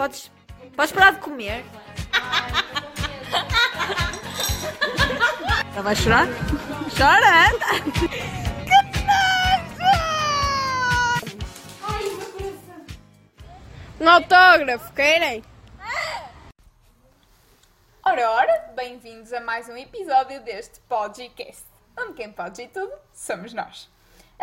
Podes, podes parar de comer? Ela vai chorar? Chora! Que nojo! Um autógrafo, querem? Ora, ora, bem-vindos a mais um episódio deste podcast, onde quem pode ir tudo somos nós.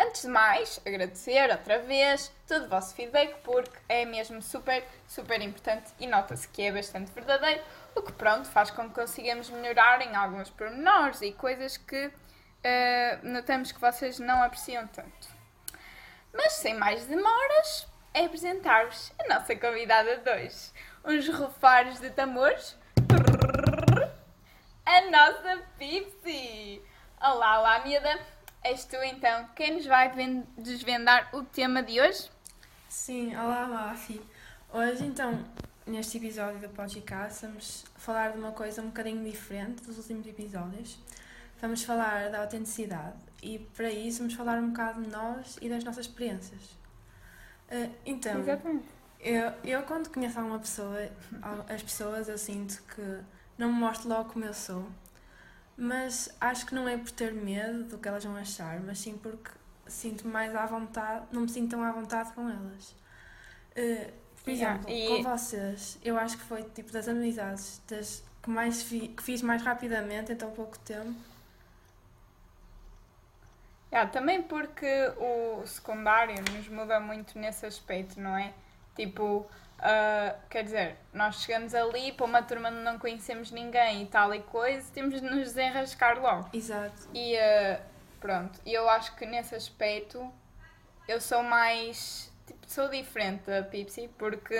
Antes de mais, agradecer outra vez todo o vosso feedback, porque é mesmo super, super importante e nota-se que é bastante verdadeiro, o que pronto faz com que consigamos melhorar em alguns pormenores e coisas que eh, notamos que vocês não apreciam tanto. Mas sem mais demoras, é apresentar-vos a nossa convidada de hoje. Uns refares de tambores. A nossa Pipsy! Olá, olá, miúda! És tu então quem nos vai ven- desvendar o tema de hoje? Sim, olá Mafi. Hoje então, neste episódio do podcast, vamos falar de uma coisa um bocadinho diferente dos últimos episódios. Vamos falar da autenticidade e para isso vamos falar um bocado de nós e das nossas experiências. Eh, então, Exatamente. eu, eu quando conheço alguma pessoa, as pessoas eu sinto que não me mostro logo como eu sou, mas acho que não é por ter medo do que elas vão achar, mas sim porque sinto-me mais à vontade, não me sinto tão à vontade com elas. Eh, por Yeah, exemplo, e- com vocês, eu acho que foi tipo das amizades das que mais fi- que fiz mais rapidamente em tão pouco tempo. Yeah, também porque o secundário nos muda muito nesse aspecto, não é? Tipo, ah, quer dizer, nós chegamos ali para uma turma onde não conhecemos ninguém e tal e coisa, temos de nos desenrascar logo. Exato. E eh, pronto, eu acho que nesse aspecto eu sou mais. Tipo, sou diferente da Pipsy porque,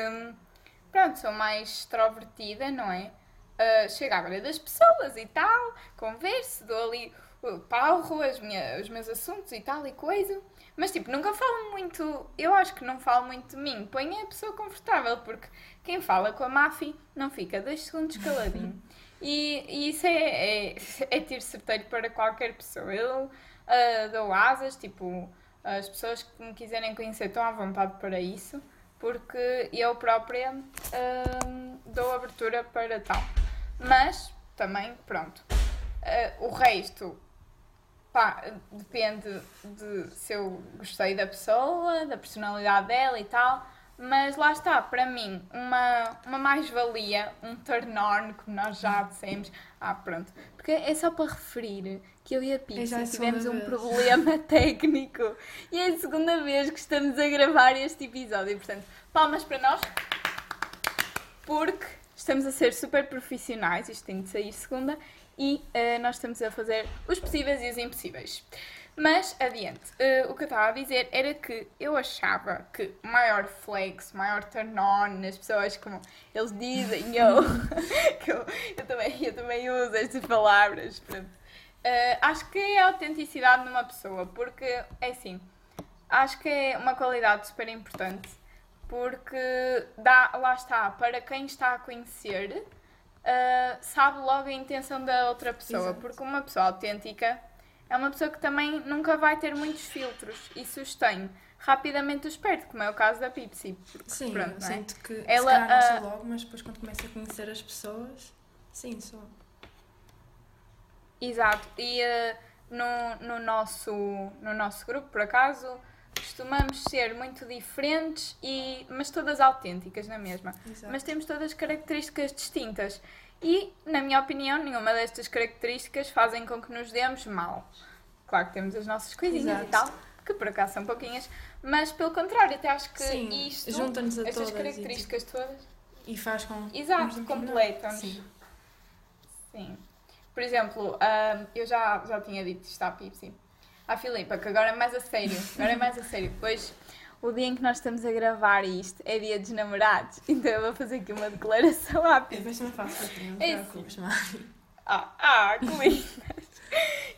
pronto, sou mais extrovertida, não é? Uh, chego à beira das pessoas e tal, converso, dou ali o palro, as minha, os meus assuntos e tal e coisa. Mas tipo, nunca falo muito, eu acho que não falo muito de mim, ponho a pessoa confortável, porque quem fala com a Mafi não fica dois segundos caladinho. E, e isso é, é, é tiro certeiro para qualquer pessoa. Eu ah, dou asas, tipo, as pessoas que me quiserem conhecer estão à vontade para isso, porque eu própria ah, dou abertura para tal. Mas também, pronto, ah, o resto pá, depende de se eu gostei da pessoa, da personalidade dela e tal. Mas lá está, para mim, uma, uma mais-valia, um turn-on, como nós já dissemos. Ah, pronto. Porque é só para referir que eu e a Pixie tivemos um vez. problema técnico. E é a segunda vez que estamos a gravar este episódio. Portanto, palmas para nós. Porque estamos a ser super profissionais. Isto tem de sair segunda. E eh, nós estamos a fazer os possíveis e os impossíveis. Mas, adiante, eh, o que eu estava a dizer era que eu achava que maior flex, maior turn-on nas pessoas, como eles dizem, eu, eu, eu, também, eu também uso estas palavras. Eh, acho que é a autenticidade numa pessoa, porque, é assim, acho que é uma qualidade super importante, porque dá, lá está, para quem está a conhecer, uh, sabe logo a intenção da outra pessoa, Exato. porque uma pessoa autêntica é uma pessoa que também nunca vai ter muitos filtros e sustém rapidamente os perde, como é o caso da porque, Sim, pronto, eu não é? sinto que Ela, se calhar não ah, logo, mas depois quando começo a conhecer as pessoas, sim, sou. Exato. E eh, no, no, nosso, no nosso grupo, por acaso, costumamos ser muito diferentes, e, mas todas autênticas na mesma. Exato. Mas temos todas características distintas. E, na minha opinião, nenhuma destas características fazem com que nos demos mal. Claro que temos as nossas coisinhas e Exato. tal, que por acaso são pouquinhas, mas pelo contrário, até acho que Sim, isto, junta-nos a estas todas e, características todas, E faz com Exato, completam-nos. Sim. Sim. Por exemplo, ahm, eu já, já tinha dito isto à Pipsy. À Filipa, que agora é mais a sério. Agora é mais a sério. Pois o dia em que nós estamos a gravar isto é dia dos namorados. Então eu vou fazer aqui uma declaração à Pipsy. depois também faço para ti, não te É preocupes, Mari. Ah, ah, lindas!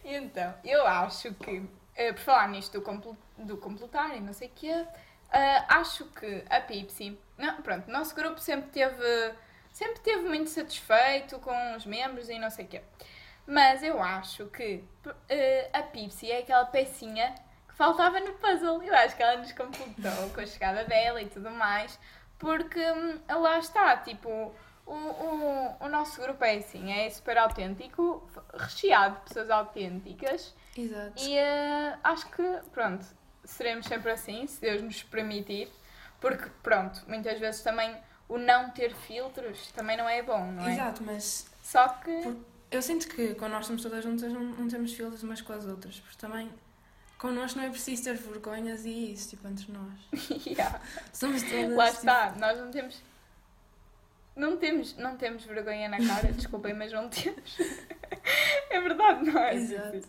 então, eu acho que, eh, por falar nisto do, compl do completar e não sei o quê, eh, acho que a Pipsy, não, pronto, o nosso grupo sempre teve, sempre teve muito satisfeito com os membros e não sei o quê. Mas eu acho que eh, a Pipsy é aquela pecinha que faltava no puzzle. Eu acho que ela nos completou com a chegada dela e tudo mais. porque hum, lá está, tipo, o, o, o nosso grupo é assim, é super autêntico, recheado de pessoas autênticas Exato. e eh, acho que, pronto, seremos sempre assim, se Deus nos permitir, porque, pronto, muitas vezes também o não ter filtros também não é bom, não é? Exato, mas Só que. Por- eu sinto que quando nós estamos todas juntas não, não temos filtros umas com as outras, porque também connosco não é preciso ter vergonhas e isso, tipo, entre nós. Yeah. Somos todas. Lá tipo, está, nós não temos. Não temos, não temos vergonha na cara, desculpem, mas não temos. é verdade, não é? Exato.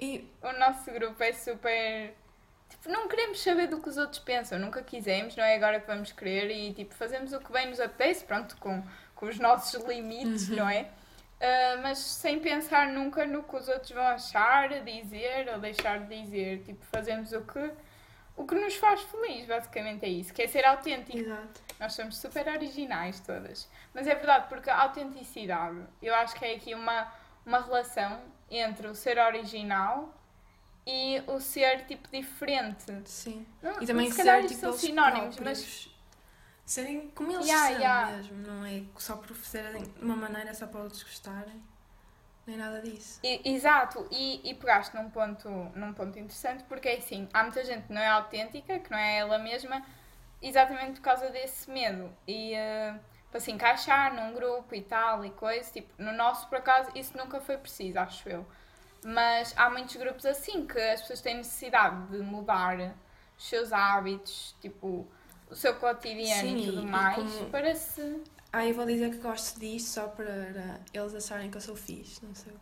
E O nosso grupo é super. Tipo, não queremos saber do que os outros pensam, nunca quisemos, não é agora que vamos querer e tipo, fazemos o que bem nos apetece, pronto, com, com os nossos limites, Uhum. não é? Ah, mas sem pensar nunca no que os outros vão achar, dizer ou deixar de dizer. Tipo, fazemos o que, o que nos faz feliz, basicamente é isso, que é ser autêntico. exato. Nós somos super originais todas. Mas é verdade, porque a autenticidade, eu acho que é aqui uma, uma relação entre o ser original e o ser tipo diferente. Sim. Não, E também se calhar ser isto tipo são sinónimos, mas próprios. Serem como eles Yeah, são yeah. mesmo, não é só por de uma maneira só para outros gostarem, nem nada disso. E- exato, e, e pegaste num ponto, num ponto interessante, porque é assim, há muita gente que não é autêntica, que não é ela mesma, exatamente por causa desse medo. E eh, para se encaixar num grupo e tal e coisa, tipo, no nosso, por acaso, isso nunca foi preciso, acho eu. Mas há muitos grupos assim que as pessoas têm necessidade de mudar os seus hábitos, tipo, o seu cotidiano Sim, e tudo mais, como- para se. Ah, eu vou dizer que gosto disto só para eles acharem que eu sou fixe, não sei.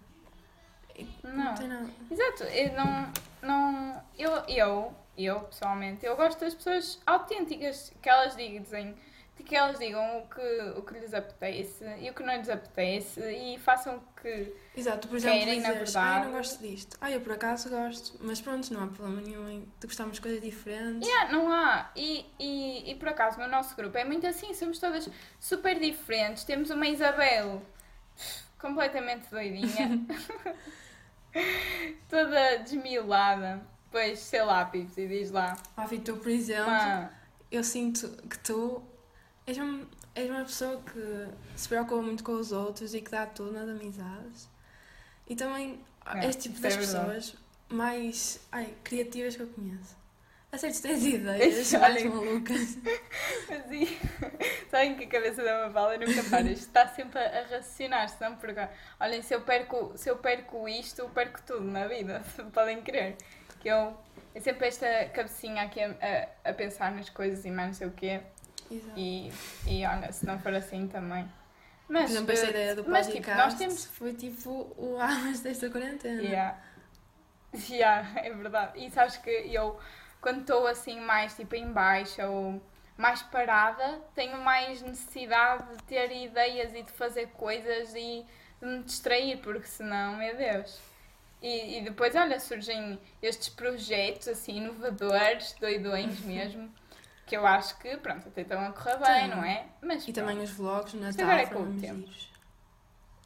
Não. tem nada. Exato, eu não. não eu, eu, eu, pessoalmente, eu gosto das pessoas autênticas, que elas dizem, de que elas digam o que, o que lhes apetece e o que não lhes apetece e façam o que. Exato, por exemplo, Querem, na dizeres, ah, eu não gosto disto. Ah, eu por acaso gosto. Mas pronto, não há problema nenhum em gostarmos de coisas diferentes. Yeah, não há. E, e, e por acaso no nosso grupo é muito assim, somos todas super diferentes. Temos uma Isabel completamente doidinha, toda desmiolada. Pois, sei lá, Pips, e diz lá. Ah, Vitor, por exemplo, Uma... eu sinto que tu és, um, és uma pessoa que se preocupa muito com os outros e que dá tudo nas amizades. E também É, és tipo das é pessoas mais ai, criativas que eu conheço. A sério, tu tens ideias mais malucas. Mas e... Sabem que a cabeça da Mafalda nunca para. Está sempre a, raciocinar, senão porque, olhem, se eu, perco, se eu perco isto, eu perco tudo na vida, podem crer. Que eu, é sempre esta cabecinha aqui a, a, a pensar nas coisas e mais não sei o quê. Exato. E, e olha, se não for assim também. Por Mas, exemplo, esta eh, ideia do mas podcast tipo, nós temos. foi tipo o aulas desta quarentena. Yeah. Yeah, é verdade. E sabes que eu, quando estou assim mais tipo em baixa ou mais parada, tenho mais necessidade de ter ideias e de fazer coisas e de me distrair, porque senão, meu Deus. E, e depois, olha, surgem estes projetos assim inovadores, doidões mesmo, que eu acho que, pronto, até estão a correr bem, Sim. não é? Mas E também os vlogs no Isto agora é Natal com o tempo. giros.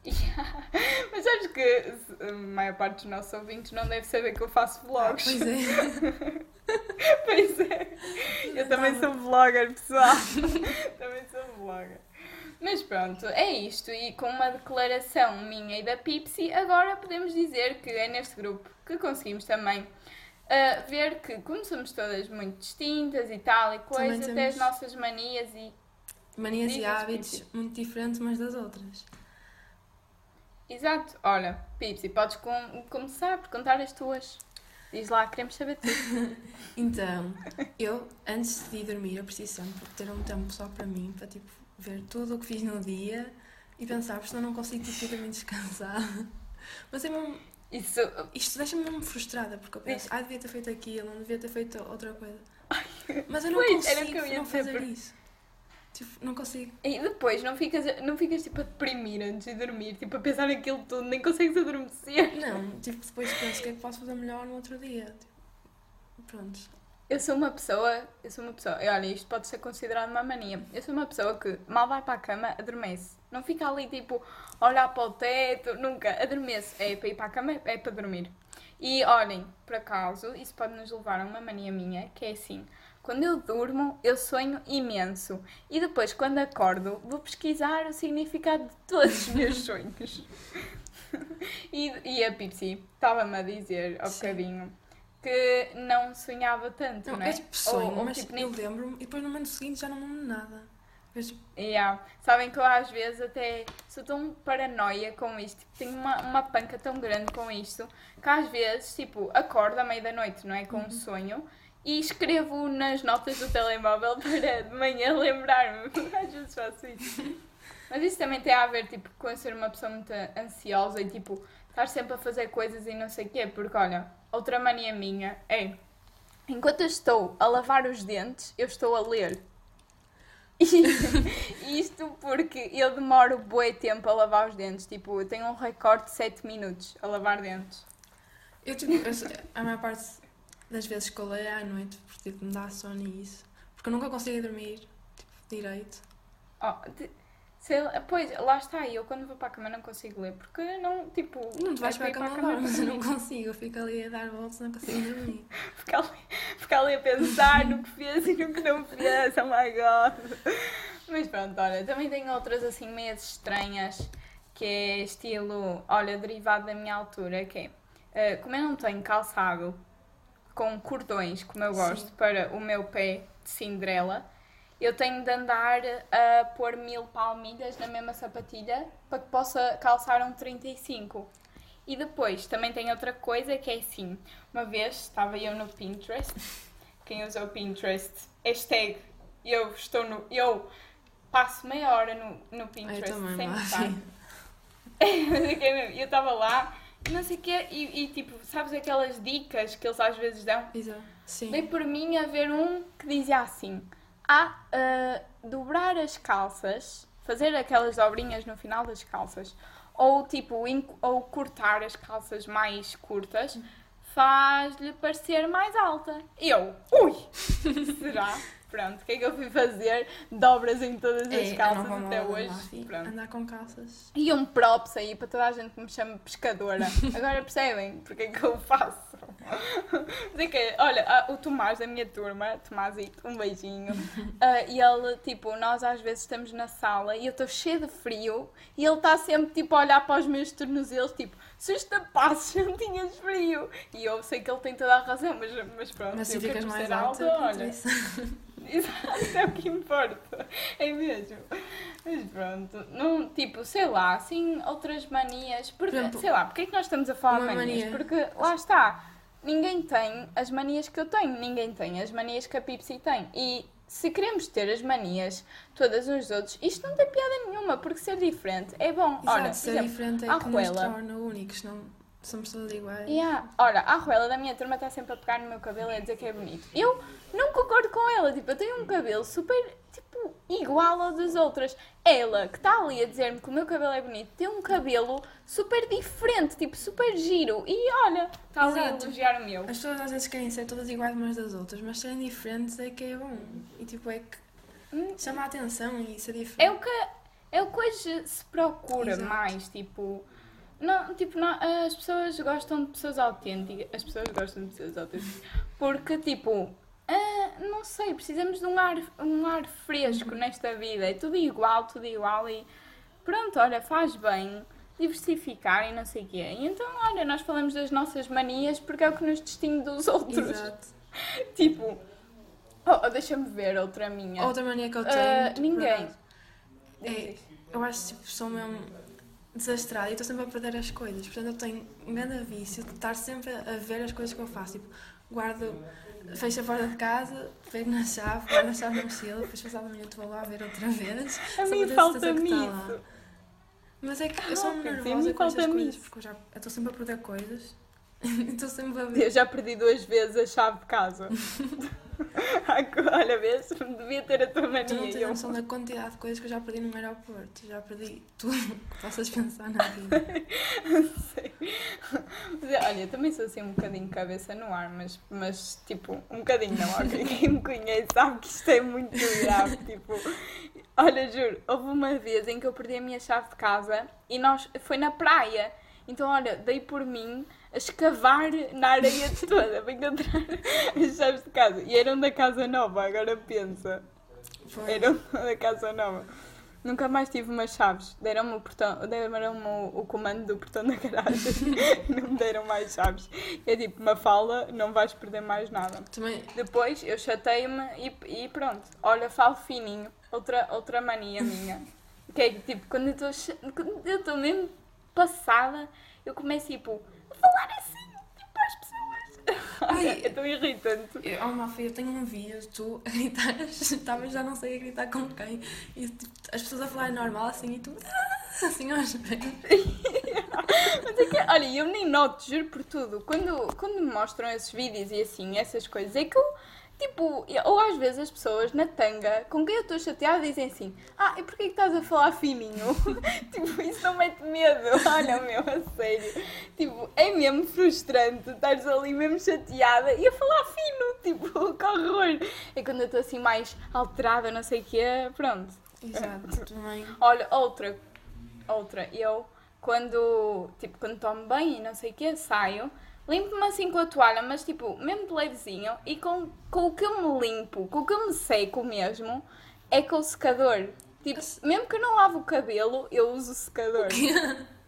Mas sabes que a maior parte dos nossos ouvintes não deve saber que eu faço vlogs. Pois é. Pois é. Eu também sou vlogger, pessoal. também sou vlogger. Mas pronto, é isto. E com uma declaração minha e da Pipsy, agora podemos dizer que é neste grupo que conseguimos também ah, ver que, como somos todas muito distintas e tal e coisa, Também até as nossas manias e. Manias e hábitos muito diferentes umas das outras. Exato. Olha, Pipsy, podes com- começar por contar as tuas. Diz lá, queremos saber tudo. Então, eu, antes de ir dormir, eu preciso sempre ter um tempo só para mim, para tipo, ver tudo o que fiz no dia e pensar, porque senão não consigo tipo, ir dormir descansada. Mas é mesmo, Isso. isto deixa-me mesmo frustrada, porque eu penso, ah, devia ter feito aquilo, não devia ter feito outra coisa. Mas eu não Pois, consigo que eu ia não fazer porque- isso. Tipo, não consigo. E depois não ficas, não ficas tipo a deprimir antes de dormir, tipo a pensar naquilo tudo, nem consegues adormecer. Não, tipo, depois penso o que é que posso fazer melhor no outro dia. Tipo, pronto. Eu sou uma pessoa, eu sou uma pessoa, e olha, isto pode ser considerado uma mania. Eu sou uma pessoa que mal vai para a cama, adormece. Não fica ali tipo a olhar para o teto, nunca, adormece. É para ir para a cama, é para dormir. E olhem, por acaso, isso pode nos levar a uma mania minha, que é assim, quando eu durmo, eu sonho imenso. E depois, quando acordo, vou pesquisar o significado de todos os meus sonhos. e, e a Pipsi estava-me a dizer ao Sim. bocadinho que não sonhava tanto, Não, não, é tipo sonho, Ou- ou, mas tipo, eu nem- lembro-me e depois no momento seguinte já não me lembro nada. Mas, Yeah. Sabem que eu às vezes até sou tão paranoia com isto, tipo, tenho uma, uma panca tão grande com isto, que às vezes, tipo, acordo à meia da noite, não é? Com um sonho e escrevo nas notas do telemóvel para de manhã lembrar-me. Às vezes faço isso. Mas isso também tem a ver, tipo, com ser uma pessoa muito ansiosa e, tipo, estar sempre a fazer coisas e não sei o quê, porque, olha, outra mania minha é, enquanto eu estou a lavar os dentes, eu estou a ler. Isto porque eu demoro bué tempo a lavar os dentes. Tipo, eu tenho um recorde de 7 minutos a lavar dentes. eu, tipo, eu a maior parte das vezes que eu leio é à noite, porque tipo, me dá sono e isso. Porque eu nunca consigo dormir tipo, direito. Oh, sei pois, lá está. Eu quando vou para a cama não consigo ler. Porque não, tipo... Não te vais é para a cama para mas eu não consigo. Eu fico ali a dar voltas, não consigo dormir. Ficar ali, ficar ali a pensar no que fez e no que não fez. Oh my god. Mas pronto, olha, também tenho outras assim meias estranhas. Que é estilo, olha, derivado da minha altura. Que é, eh, como eu não tenho calçado com cordões, como eu gosto, Sim. para o meu pé de Cinderela, eu tenho de andar a pôr mil palmilhas na mesma sapatilha para que possa calçar um 35. E depois também tem outra coisa que é assim: uma vez estava eu no Pinterest, quem usa o Pinterest, hashtag eu estou no. Eu passo meia hora no, no Pinterest sem que mesmo, eu estava lá, não sei o quê, e, e tipo, sabes aquelas dicas que eles às vezes dão? Exato. Sim. Dei por mim a ver um que dizia assim: a ah, dobrar as calças, fazer aquelas dobrinhas no final das calças, ou tipo, ou cortar as calças mais curtas, faz-lhe parecer mais alta. Eu, ui! Será? Pronto, o que é que eu fui fazer? Dobras em todas as É, a calças até hoje. Pronto. Andar com calças. E um props aí para toda a gente que me chama pescadora. Agora percebem porque é que eu faço? Dizer que, olha, o Tomás da minha turma, Tomásito, um beijinho. ah, e ele, tipo, nós às vezes estamos na sala e eu estou cheia de frio e ele está sempre, tipo, a olhar para os meus tornozelos, tipo, se os tapasses não tinhas frio. E eu sei que ele tem toda a razão, mas, mas pronto, Mas se ficas mais alta, alta, olha. isso. Exato, é o que importa. É mesmo. Mas pronto, não, tipo, sei lá, assim, outras manias. Porque, exemplo, sei lá, porque é que nós estamos a falar manias? mania. Porque lá está, ninguém tem as manias que eu tenho, ninguém tem as manias que a Pipsi tem. E se queremos ter as manias todas uns dos outros, isto não tem piada nenhuma, porque ser diferente é bom. Exato, por ser exemplo, diferente é a que nos torna únicos, não somos todos iguais. Yeah. Ora, a Ruela da minha turma está sempre a pegar no meu cabelo e a dizer que é bonito. Eu não concordo com ela. Tipo, eu tenho um cabelo super, tipo, igual ao das outras. Ela, que está ali a dizer-me que o meu cabelo é bonito, tem um cabelo super diferente, tipo, super giro. E olha, está ali a elogiar o meu. As pessoas às vezes querem ser todas iguais umas das outras, mas serem diferentes é que é bom. E tipo, é que Hum, chama a atenção e ser É diferente. o que, é o que hoje se procura Exato. mais, tipo... Não, tipo, não, as pessoas gostam de pessoas autênticas. As pessoas gostam de pessoas autênticas. Porque, tipo, ah, não sei, precisamos de um ar, um ar fresco nesta vida. É tudo igual, tudo igual e pronto, olha, faz bem diversificar e não sei o quê. E então, olha, nós falamos das nossas manias porque é o que nos distingue dos outros. Exato. Tipo, oh, oh, deixa-me ver outra minha. Outra mania que eu tenho. Ah, tipo, ninguém. por É, eu acho que tipo, sou mesmo desastrada e estou sempre a perder as coisas. Portanto, eu tenho um grande vício de estar sempre a ver as coisas que eu faço. Tipo, guardo, fecho a porta de casa, pego na chave, guardo a chave na mochila, depois passado um minuto vou lá ver outra vez. A mim falta-me. Mas é que eu sou Ah, me nervosa com estas falta-me coisas, isso. porque eu já estou sempre a perder coisas. Estou sempre a ver. Eu já perdi duas vezes a chave de casa. Olha, vês? Devia ter a tua Tu não mania. tens noção da quantidade de coisas que eu já perdi no aeroporto. Já perdi tudo que possas pensar na vida. sei. Mas, olha, eu também sou assim um bocadinho cabeça no ar, mas, mas tipo, um bocadinho não. ok? Quem me conhece sabe que isto é muito grave. Tipo, olha, juro, houve uma vez em que eu perdi a minha chave de casa e nós, foi na praia. Então, olha, dei por mim a escavar na areia toda para encontrar as chaves de casa. E eram da casa nova, agora pensa. Foi. Eram da casa nova. Nunca mais tive umas chaves. Deram-me o portão, deram-me o, o comando do portão da garagem. não me deram mais chaves. É tipo, uma fala, não vais perder mais nada. Também, Depois eu chatei-me e, e pronto. Olha, falo fininho. Outra, outra mania minha. Que é tipo, quando eu estou mesmo passada, eu começo tipo a falar assim, tipo às pessoas. Ai. é tão irritante. eu, oh, Malfi, eu tenho um vídeo, tu a gritar, estavas já não sei a gritar com quem, e tipo, as pessoas a falar normal assim e tu, assim aos pés. É olha, eu nem noto, juro por tudo. Quando, quando me mostram esses vídeos e assim, essas coisas, é que eu, tipo, ou às vezes as pessoas na tanga com quem eu estou chateada dizem assim: Ah, e porquê que estás a falar fininho? tipo, isso não mete medo. Olha, meu, a sério. Tipo, é mesmo frustrante estares ali mesmo chateada e a falar fino. Tipo, que horror. É quando eu estou assim mais alterada, não sei o quê, pronto. Exato, também. Olha, outra, outra, eu quando, tipo, quando tomo bem e não sei o que, saio, limpo-me assim com a toalha, mas tipo, mesmo de levezinho, e com, com o que eu me limpo, com o que eu me seco mesmo, é com o secador. Tipo, mesmo que eu não lavo o cabelo, eu uso o secador.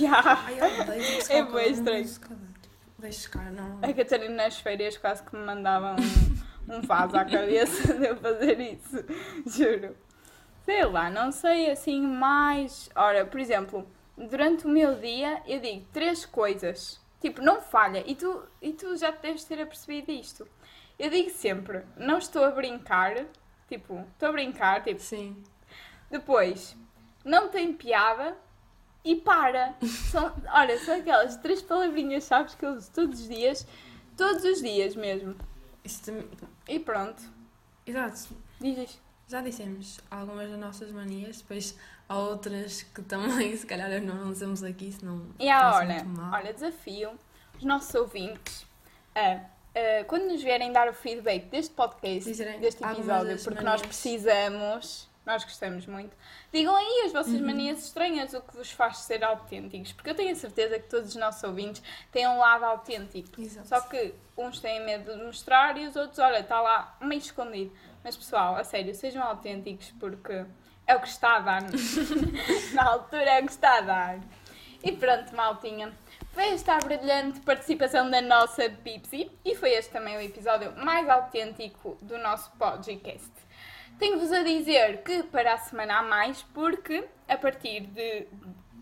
Yeah. Ai, eu odeio É cabelo estranho. tipo, Deixa secar, não. A Catarina nas férias quase que me mandava um, um vaso à cabeça de eu fazer isso. Juro. Sei lá, não sei assim mais. Ora, por exemplo, durante o meu dia eu digo três coisas. Tipo, não falha. E tu, e tu já deves ter apercebido isto. Eu digo sempre, não estou a brincar. Tipo, estou a brincar, tipo, Sim. depois, não tem piada e para. São, olha, são aquelas três palavrinhas chaves que eu uso todos os dias, todos os dias mesmo. Também- E pronto, Exato. diz isto. Já dissemos algumas das nossas manias, depois há outras que também, se calhar, não usamos aqui, senão. E faz olha, olha, desafio os nossos ouvintes a, a, quando nos vierem dar o feedback deste podcast, Dizerem deste episódio, porque nós manias. precisamos, nós gostamos muito, digam aí as vossas Uhum. manias estranhas, o que vos faz ser autênticos, porque eu tenho a certeza que todos os nossos ouvintes têm um lado autêntico. Exato. Só que uns têm medo de mostrar e os outros, olha, está lá meio escondido. Mas pessoal, a sério, sejam autênticos porque é o que está a dar. Na altura é o que está a dar. E pronto, maltinha. Foi esta a brilhante participação da nossa Pipsy e foi este também o episódio mais autêntico do nosso podcast. Tenho-vos a dizer que para a semana há mais, porque a partir de,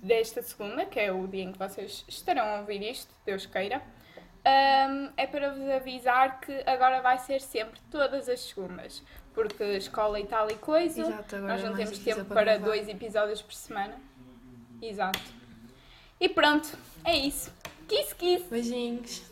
desta segunda, que é o dia em que vocês estarão a ouvir isto, Deus queira, hum, é para vos avisar que agora vai ser sempre todas as segundas, porque escola e tal e coisa, Exato, nós é não temos tempo para para dois episódios por semana. Exato. E pronto, é isso. Kiss, kiss! Beijinhos.